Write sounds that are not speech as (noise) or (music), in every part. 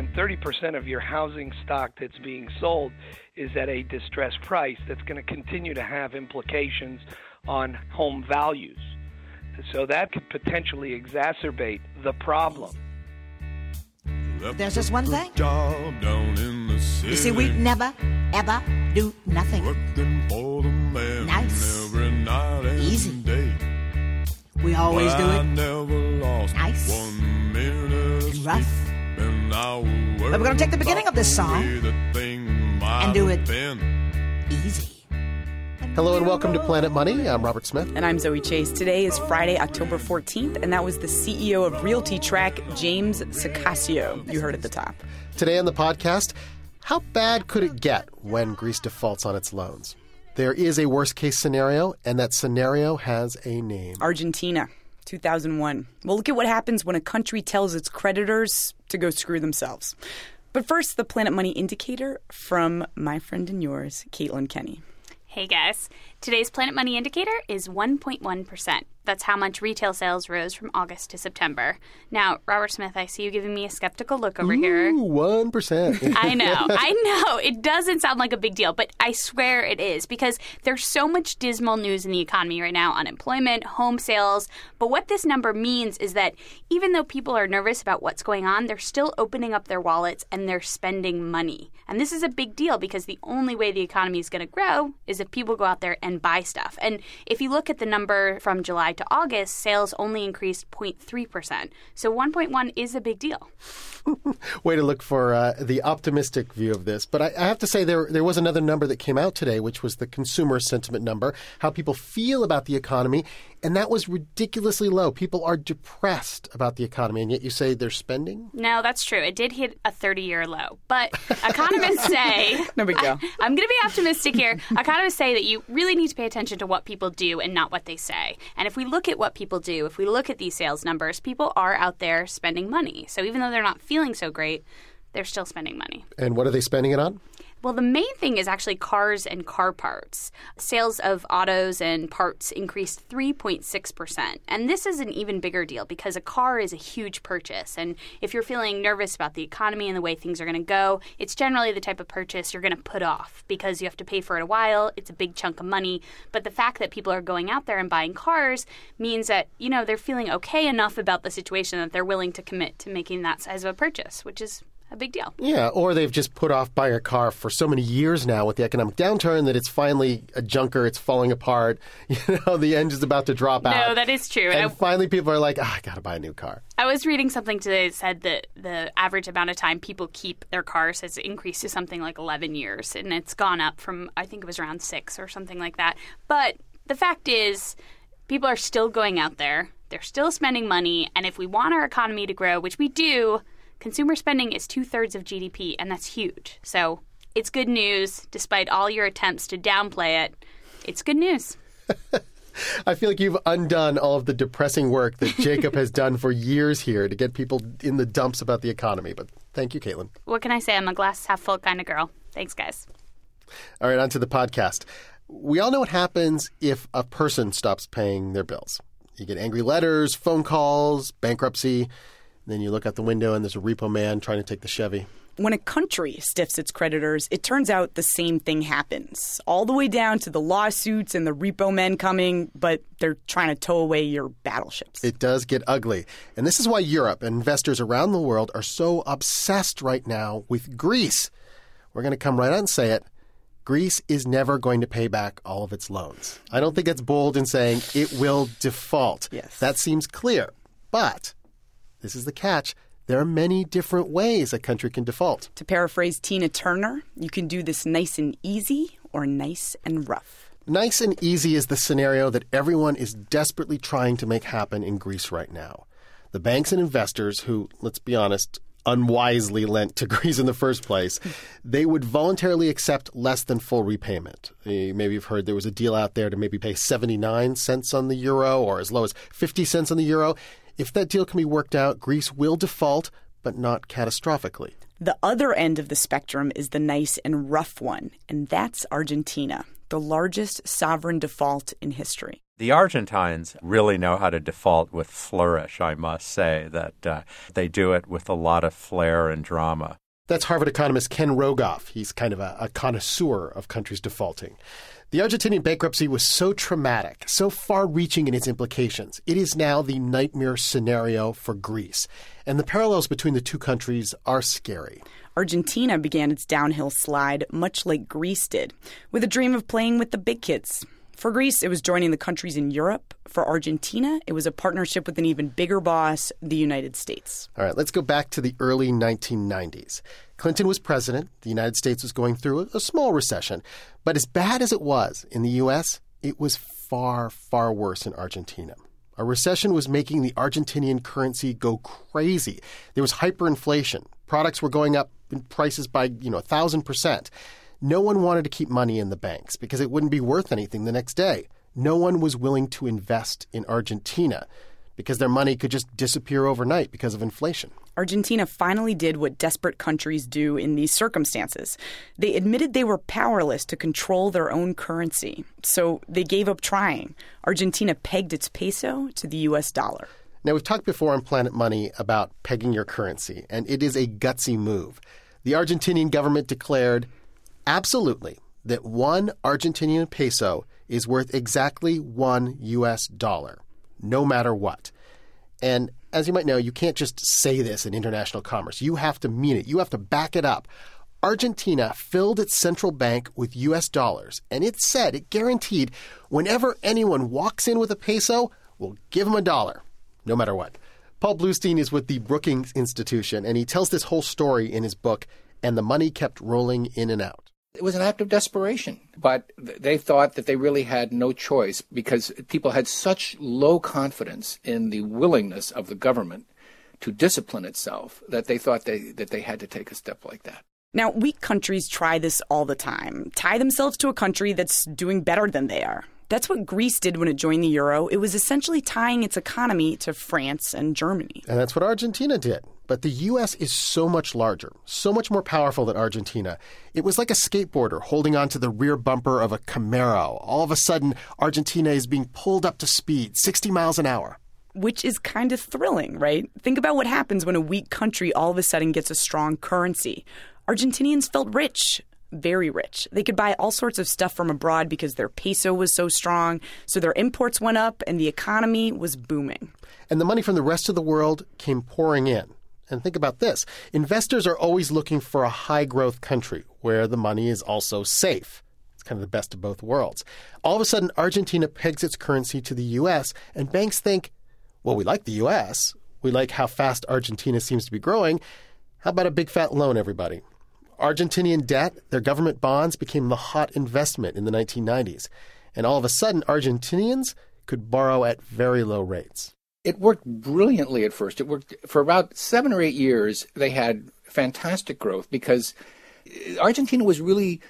when 30% of your housing stock that's being sold is at a distressed price, that's going to continue to have implications on home values. So that could potentially exacerbate the problem. There's just one thing. You see, we never, ever do nothing. Nice. Easy. We always do it nice and rough. But we're going to take the beginning of this song and do it easy. Hello and welcome to Planet Money. I'm Robert Smith. And I'm Zoe Chase. Today is Friday, October 14th, and that was the CEO of RealtyTrac, James Saccacio. You heard at the top. Today on the podcast, how bad could it get when Greece defaults on its loans? There is a worst case scenario, and that scenario has a name Argentina, 2001. Well, look at what happens when a country tells its creditors to go screw themselves. But first, the Planet Money indicator from my friend and yours, Caitlin Kenney. Hey guys. Today's Planet Money indicator is 1.1%. That's how much retail sales rose from August to September. Now, Robert Smith, I see you giving me a skeptical look over Ooh, here. 1%. (laughs) I know. I know. It doesn't sound like a big deal, but I swear it is because there's so much dismal news in the economy right now unemployment, home sales. But what this number means is that even though people are nervous about what's going on, they're still opening up their wallets and they're spending money. And this is a big deal because the only way the economy is going to grow is if people go out there and and buy stuff. And if you look at the number from July to August, sales only increased 0.3%. So 1.1 is a big deal. (laughs) Way to look for uh, the optimistic view of this. But I, I, have to say, there, there was another number that came out today, which was the consumer sentiment number, how people feel about the economy. And that was ridiculously low. People are depressed about the economy, and yet you say they're spending? No, that's true. It did hit a 30 year low. But economists (laughs) say. no big deal. I, (laughs) I'm going to be optimistic here. Economists say that you really need to pay attention to what people do and not what they say. And if we look at what people do, if we look at these sales numbers, people are out there spending money. So even though they're not feeling so great, they're still spending money. And what are they spending it on? Well, the main thing is actually cars and car parts. Sales of autos and parts increased 3.6%. And this is an even bigger deal because a car is a huge purchase. And if you're feeling nervous about the economy and the way things are going to go, it's generally the type of purchase you're going to put off because you have to pay for it a while. It's a big chunk of money. But the fact that people are going out there and buying cars means that, you know, they're feeling okay enough about the situation that they're willing to commit to making that size of a purchase, which is a big deal. Yeah, or they've just put off buying a car for so many years now with the economic downturn that it's finally a junker, it's falling apart. (laughs) You know, the engine's about to drop no, out. No, that is true. And I, finally, people are like, oh, I got to buy a new car. I was reading something today that said that the average amount of time people keep their cars has increased to something like 11 years, and it's gone up from, I think it was around six or something like that. But the fact is, people are still going out there, they're still spending money, and if we want our economy to grow, which we do, Consumer spending is two thirds of GDP, and that's huge. So it's good news, despite all your attempts to downplay it. It's good news. (laughs) I feel like you've undone all of the depressing work that Jacob has done for years here to get people in the dumps about the economy. But thank you, Caitlin. What can I say? I'm a glass half full kind of girl. Thanks, guys. All right, on to the podcast. We all know what happens if a person stops paying their bills. You get angry letters, phone calls, bankruptcy. Then you look out the window and there's a repo man trying to take the Chevy. When a country stiffs its creditors, it turns out the same thing happens. All the way down to the lawsuits and the repo men coming, but they're trying to tow away your battleships. It does get ugly. And this is why Europe and investors around the world are so obsessed right now with Greece. We're going to come right out and say it. Greece is never going to pay back all of its loans. I don't think it's bold in saying it will default. Yes. That seems clear. But this is the catch. There are many different ways a country can default. To paraphrase Tina Turner, you can do this nice and easy or nice and rough. Nice and easy is the scenario that everyone is desperately trying to make happen in Greece right now. The banks and investors who, let's be honest, unwisely lent to (laughs) Greece in the first place, they would voluntarily accept less than full repayment. Eh, maybe you've heard there was a deal out there to maybe pay 79 cents on the euro or as low as 50 cents on the euro. If that deal can be worked out, Greece will default, but not catastrophically. The other end of the spectrum is the nice and rough one, and that's Argentina, the largest sovereign default in history. The Argentines really know how to default with flourish, I must say, that uh, they do it with a lot of flair and drama. That's Harvard economist Ken Rogoff. He's kind of a, a connoisseur of countries defaulting. The Argentinian bankruptcy was so traumatic, so far reaching in its implications, it is now the nightmare scenario for Greece. And the parallels between the two countries are scary. Argentina began its downhill slide much like Greece did, with a dream of playing with the big kids. For Greece, it was joining the countries in Europe. For Argentina, it was a partnership with an even bigger boss, the United States. All right, let's go back to the early 1990s. Clinton was president. The United States was going through a, small recession. But as bad as it was in the U.S., it was far, far worse in Argentina. A recession was making the Argentinian currency go crazy. There was hyperinflation. Products were going up in prices by, you know, a thousand percent. No one wanted to keep money in the banks because it wouldn't be worth anything the next day. No one was willing to invest in Argentina because their money could just disappear overnight because of inflation. Argentina finally did what desperate countries do in these circumstances. They admitted they were powerless to control their own currency, so they gave up trying. Argentina pegged its peso to the US dollar. Now, we've talked before on Planet Money about pegging your currency, and it is a gutsy move. The Argentinian government declared absolutely that one Argentinian peso is worth exactly one US dollar, no matter what. And as you might know, you can't just say this in international commerce. You have to mean it, you have to back it up. Argentina filled its central bank with US dollars, and it said, it guaranteed, whenever anyone walks in with a peso, we'll give them a dollar, no matter what. Paul Blustein is with the Brookings Institution, and he tells this whole story in his book, And the Money Kept Rolling In and Out. It was an act of desperation, but they thought that they really had no choice because people had such low confidence in the willingness of the government to discipline itself that they thought they, that they had to take a step like that. Now, weak countries try this all the time tie themselves to a country that's doing better than they are. That's what Greece did when it joined the euro. It was essentially tying its economy to France and Germany. And that's what Argentina did. But the U.S. is so much larger, so much more powerful than Argentina. It was like a skateboarder holding onto the rear bumper of a Camaro. All of a sudden, Argentina is being pulled up to speed, 60 miles an hour. Which is kind of thrilling, right? Think about what happens when a weak country all of a sudden gets a strong currency. Argentinians felt rich, very rich. They could buy all sorts of stuff from abroad because their peso was so strong. So their imports went up and the economy was booming. And the money from the rest of the world came pouring in. And think about this investors are always looking for a high growth country where the money is also safe. It's kind of the best of both worlds. All of a sudden, Argentina pegs its currency to the U.S., and banks think, well, we like the U.S., we like how fast Argentina seems to be growing. How about a big fat loan, everybody? Argentinian debt, their government bonds, became the hot investment in the 1990s. And all of a sudden, Argentinians could borrow at very low rates. It worked brilliantly at first. It worked for about seven or eight years. They had fantastic growth because uh, Argentina was really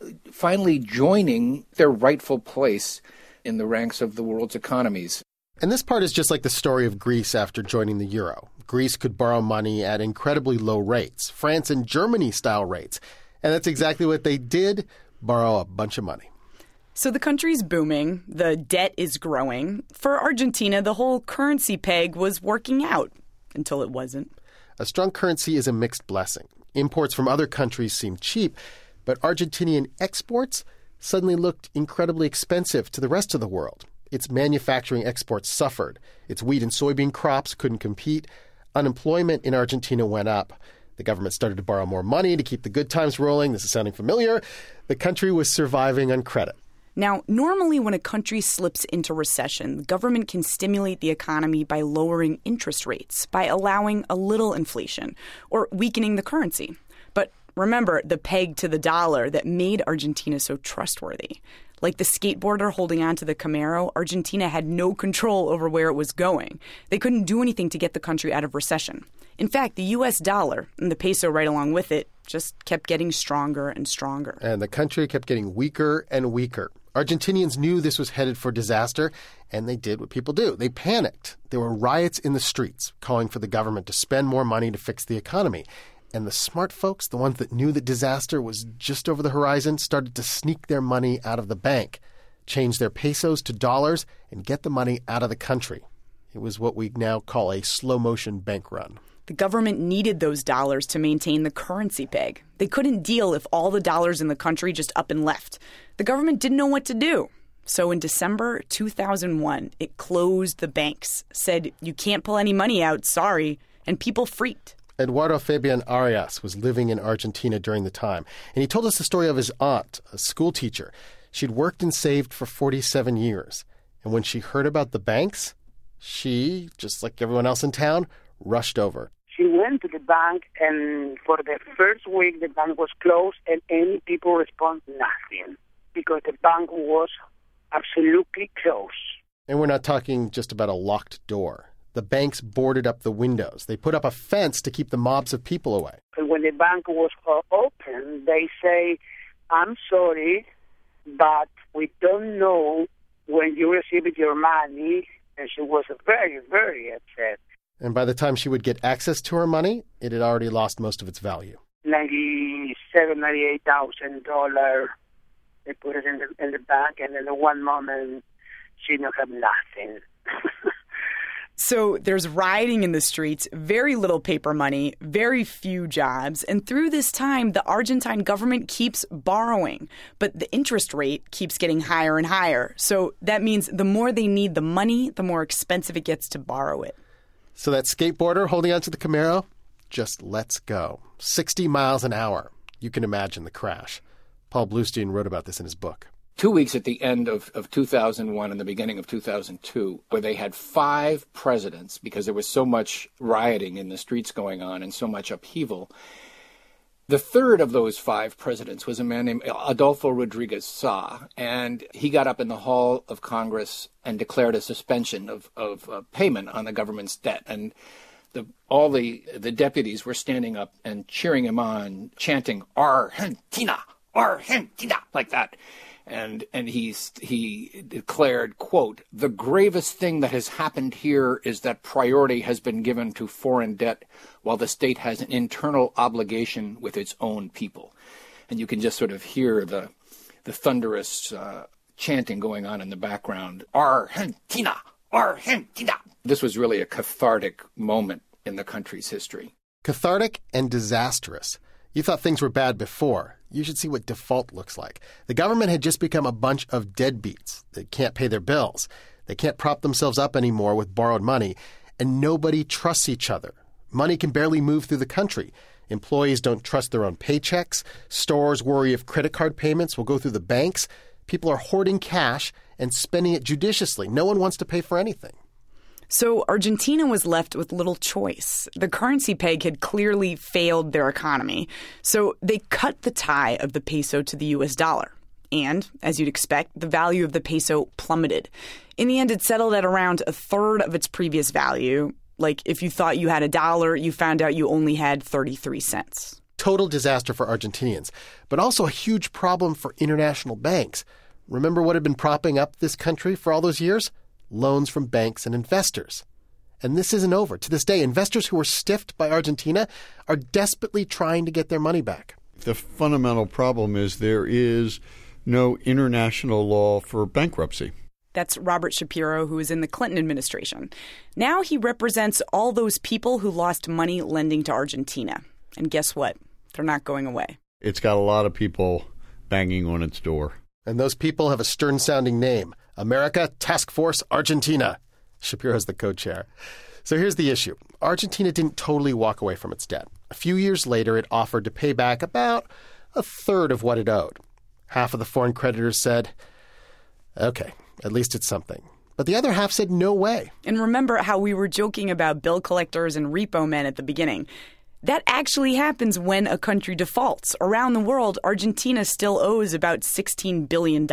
uh, finally joining their rightful place in the ranks of the world's economies. And this part is just like the story of Greece after joining the euro. Greece could borrow money at incredibly low rates, France and Germany style rates. And that's exactly what they did borrow a bunch of money. So the country's booming, the debt is growing. For Argentina, the whole currency peg was working out until it wasn't. A strong currency is a mixed blessing. Imports from other countries seem cheap, but Argentinian exports suddenly looked incredibly expensive to the rest of the world. Its manufacturing exports suffered. Its wheat and soybean crops couldn't compete. Unemployment in Argentina went up. The government started to borrow more money to keep the good times rolling. This is sounding familiar. The country was surviving on credit. Now, normally when a country slips into recession, the government can stimulate the economy by lowering interest rates, by allowing a little inflation, or weakening the currency. But remember the peg to the dollar that made Argentina so trustworthy. Like the skateboarder holding on to the Camaro, Argentina had no control over where it was going. They couldn't do anything to get the country out of recession. In fact, the US dollar, and the peso right along with it, just kept getting stronger and stronger. And the country kept getting weaker and weaker. Argentinians knew this was headed for disaster, and they did what people do. They panicked. There were riots in the streets calling for the government to spend more money to fix the economy. And the smart folks, the ones that knew that disaster was just over the horizon, started to sneak their money out of the bank. change their pesos to dollars, and get the money out of the country. It was what we now call a slow motion bank run. The government needed those dollars to maintain the currency peg. They couldn't deal if all the dollars in the country just up and left. The government didn't know what to do. So in December 2001, it closed the banks, said, You can't pull any money out, sorry, and people freaked. Eduardo Fabian Arias was living in Argentina during the time, and he told us the story of his aunt, a schoolteacher. She'd worked and saved for 47 years. And when she heard about the banks, she, just like everyone else in town, rushed over. She went to the bank, and for the first week, the bank was closed, and any people respond nothing because the bank was absolutely closed. And we're not talking just about a locked door. The banks boarded up the windows. They put up a fence to keep the mobs of people away. And when the bank was uh, open, they say, I'm sorry, but we don't know when you received your money. And she was very, very upset. And by the time she would get access to her money, it had already lost most of its value. Ninety-seven, ninety-eight thousand dollar. They put it in the in the bank, and in the one moment, she didn't have nothing. (laughs) So there's rioting in the streets, very little paper money, very few jobs. And through this time, the Argentine government keeps borrowing, but the interest rate keeps getting higher and higher. So that means the more they need the money, the more expensive it gets to borrow it. So that skateboarder holding onto the Camaro just lets go. 60 miles an hour. You can imagine the crash. Paul Blustein wrote about this in his book two weeks at the end of, of 2001 and the beginning of 2002, where they had five presidents because there was so much rioting in the streets going on and so much upheaval. The third of those five presidents was a man named Adolfo Rodriguez Saa, and he got up in the hall of Congress and declared a suspension of, of uh, payment on the government's debt. And the, all the, the deputies were standing up and cheering him on, chanting, Argentina, Argentina, like that and and he he declared quote the gravest thing that has happened here is that priority has been given to foreign debt while the state has an internal obligation with its own people. And you can just sort of hear the the thunderous uh, chanting going on in the background. Argentina! Argentina! This was really a cathartic moment in the country's history. Cathartic and disastrous you thought things were bad before. You should see what default looks like. The government had just become a bunch of deadbeats that can't pay their bills. They can't prop themselves up anymore with borrowed money, and nobody trusts each other. Money can barely move through the country. Employees don't trust their own paychecks. Stores worry if credit card payments will go through the banks. People are hoarding cash and spending it judiciously. No one wants to pay for anything. So Argentina was left with little choice. The currency peg had clearly failed their economy. So they cut the tie of the peso to the US dollar. And, as you'd expect, the value of the peso plummeted. In the end, it settled at around a third of its previous value. Like if you thought you had a dollar, you found out you only had 33 cents. Total disaster for Argentinians, but also a huge problem for international banks. Remember what had been propping up this country for all those years? Loans from banks and investors. And this isn't over. To this day, investors who were stiffed by Argentina are desperately trying to get their money back. The fundamental problem is there is no international law for bankruptcy. That's Robert Shapiro, who was in the Clinton administration. Now he represents all those people who lost money lending to Argentina. And guess what? They're not going away. It's got a lot of people banging on its door. And those people have a stern sounding name America Task Force Argentina. Shapiro's the co chair. So here's the issue Argentina didn't totally walk away from its debt. A few years later, it offered to pay back about a third of what it owed. Half of the foreign creditors said, okay, at least it's something. But the other half said, no way. And remember how we were joking about bill collectors and repo men at the beginning. That actually happens when a country defaults. Around the world, Argentina still owes about $16 billion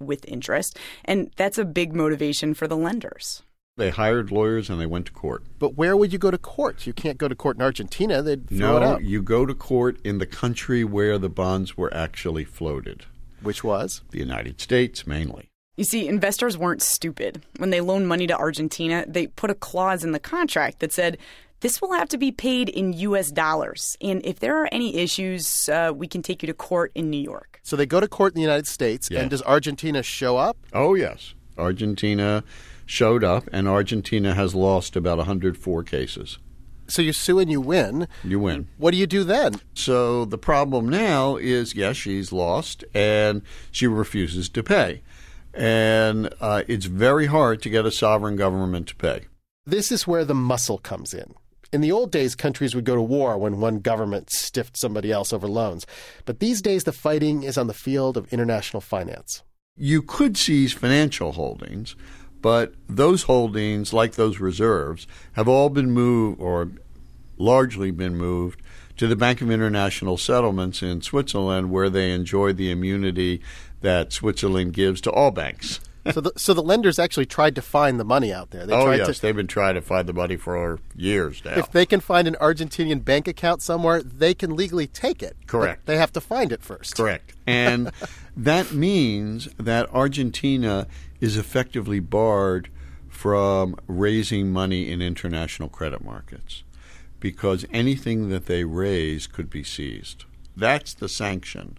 with interest, and that's a big motivation for the lenders. They hired lawyers and they went to court. But where would you go to court? You can't go to court in Argentina. They'd throw no, it out. you go to court in the country where the bonds were actually floated. Which was? The United States, mainly. You see, investors weren't stupid. When they loaned money to Argentina, they put a clause in the contract that said This will have to be paid in U.S. dollars. And if there are any issues, uh, we can take you to court in New York. So they go to court in the United States, yes. and does Argentina show up? Oh, yes. Argentina showed up, and Argentina has lost about 104 cases. So you sue and you win. You win. What do you do then? So the problem now is yes, she's lost, and she refuses to pay. And uh, it's very hard to get a sovereign government to pay. This is where the muscle comes in. In the old days, countries would go to war when one government stiffed somebody else over loans. But these days, the fighting is on the field of international finance. You could seize financial holdings, but those holdings, like those reserves, have all been moved or largely been moved to the Bank of International Settlements in Switzerland, where they enjoy the immunity that Switzerland gives to all banks. So, the, so the lenders actually tried to find the money out there. They oh yes, to, they've been trying to find the money for years now. If they can find an Argentinian bank account somewhere, they can legally take it. Correct. they have to find it first. Correct. (laughs) And that means that Argentina is effectively barred from raising money in international credit markets because anything that they raise could be seized. That's the sanction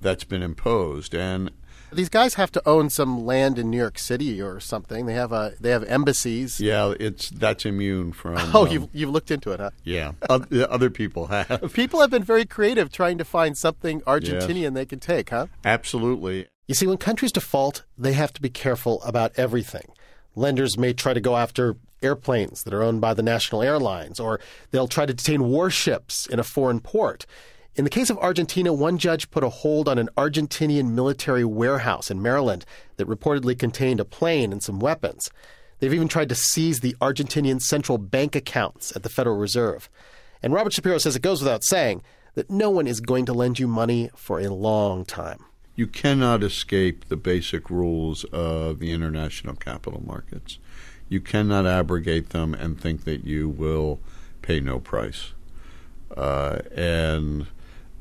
that's been imposed. And these guys have to own some land in New York City or something. They have a they have embassies. Yeah, it's that's immune from. (laughs) Oh, um, you've you've looked into it, huh? Yeah, other people have. (laughs) People have been very creative trying to find something Argentinian yes. they can take, huh? Absolutely. You see, when countries default, they have to be careful about everything. Lenders may try to go after airplanes that are owned by the national airlines, or they'll try to detain warships in a foreign port. In the case of Argentina, one judge put a hold on an Argentinian military warehouse in Maryland that reportedly contained a plane and some weapons. They've even tried to seize the Argentinian central bank accounts at the Federal Reserve. And Robert Shapiro says it goes without saying that no one is going to lend you money for a long time you cannot escape the basic rules of the international capital markets. You cannot abrogate them and think that you will pay no price. Uh, and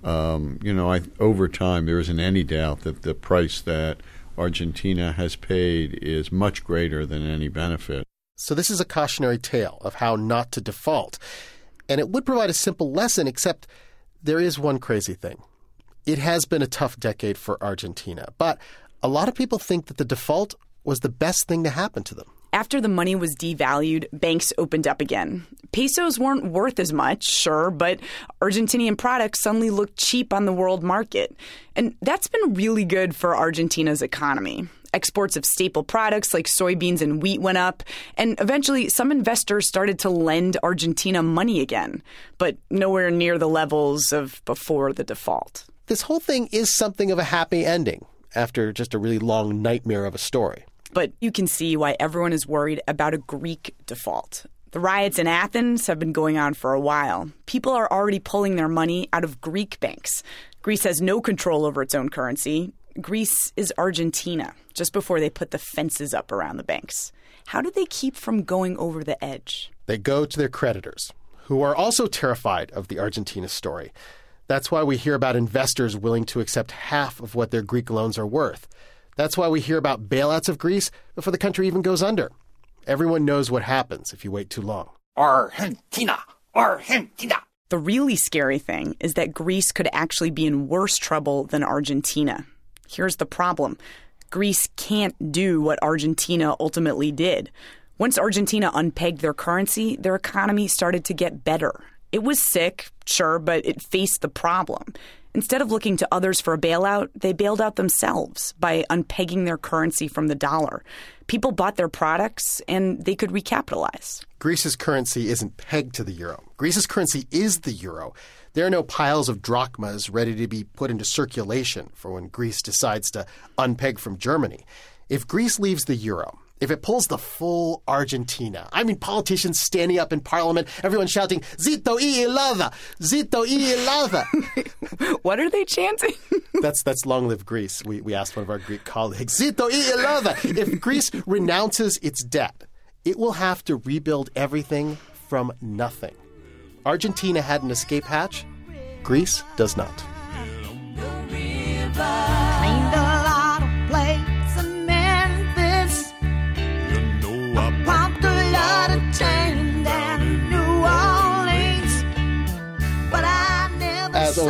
um, you know, I, over time, there isn't any doubt that the price that Argentina has paid is much greater than any benefit. So this is a cautionary tale of how not to default, and it would provide a simple lesson. Except there is one crazy thing it has been a tough decade for Argentina, but a lot of people think that the default was the best thing to happen to them. After the money was devalued, banks opened up again. Pesos weren't worth as much, sure, but Argentinian products suddenly looked cheap on the world market. And that's been really good for Argentina's economy. Exports of staple products like soybeans and wheat went up, and eventually some investors started to lend Argentina money again, but nowhere near the levels of before the default this whole thing is something of a happy ending after just a really long nightmare of a story. But you can see why everyone is worried about a Greek default. The riots in Athens have been going on for a while. People are already pulling their money out of Greek banks. Greece has no control over its own currency. Greece is Argentina, just before they put the fences up around the banks. How do they keep from going over the edge? They go to their creditors, who are also terrified of the Argentina story. That's why we hear about investors willing to accept half of what their Greek loans are worth. That's why we hear about bailouts of Greece before the country even goes under. Everyone knows what happens if you wait too long. Argentina! Argentina! The really scary thing is that Greece could actually be in worse trouble than Argentina. Here's the problem Greece can't do what Argentina ultimately did. Once Argentina unpegged their currency, their economy started to get better. It was sick, sure, but it faced the problem. Instead of looking to others for a bailout, they bailed out themselves by unpegging their currency from the dollar. People bought their products and they could recapitalize. Greece's currency isn't pegged to the euro. Greece's currency is the euro. There are no piles of drachmas ready to be put into circulation for when Greece decides to unpeg from Germany. If Greece leaves the euro, if it pulls the full Argentina. I mean, politicians standing up in parliament, everyone shouting, Zito y helada! Zito y helada! (laughs) what are they chanting? (laughs) that's, that's long live Greece. We, we asked one of our Greek colleagues, Zito y helada! If Greece renounces its debt, it will have to rebuild everything from nothing. Argentina had an escape hatch. Greece does not.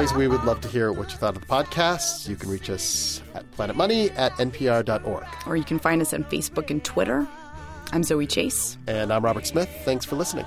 Always, we would love to hear what you thought of the podcast. You can reach us at planetmoney at npr.org. Or you can find us on Facebook and Twitter. I'm Zoe Chase. And I'm Robert Smith. Thanks for listening.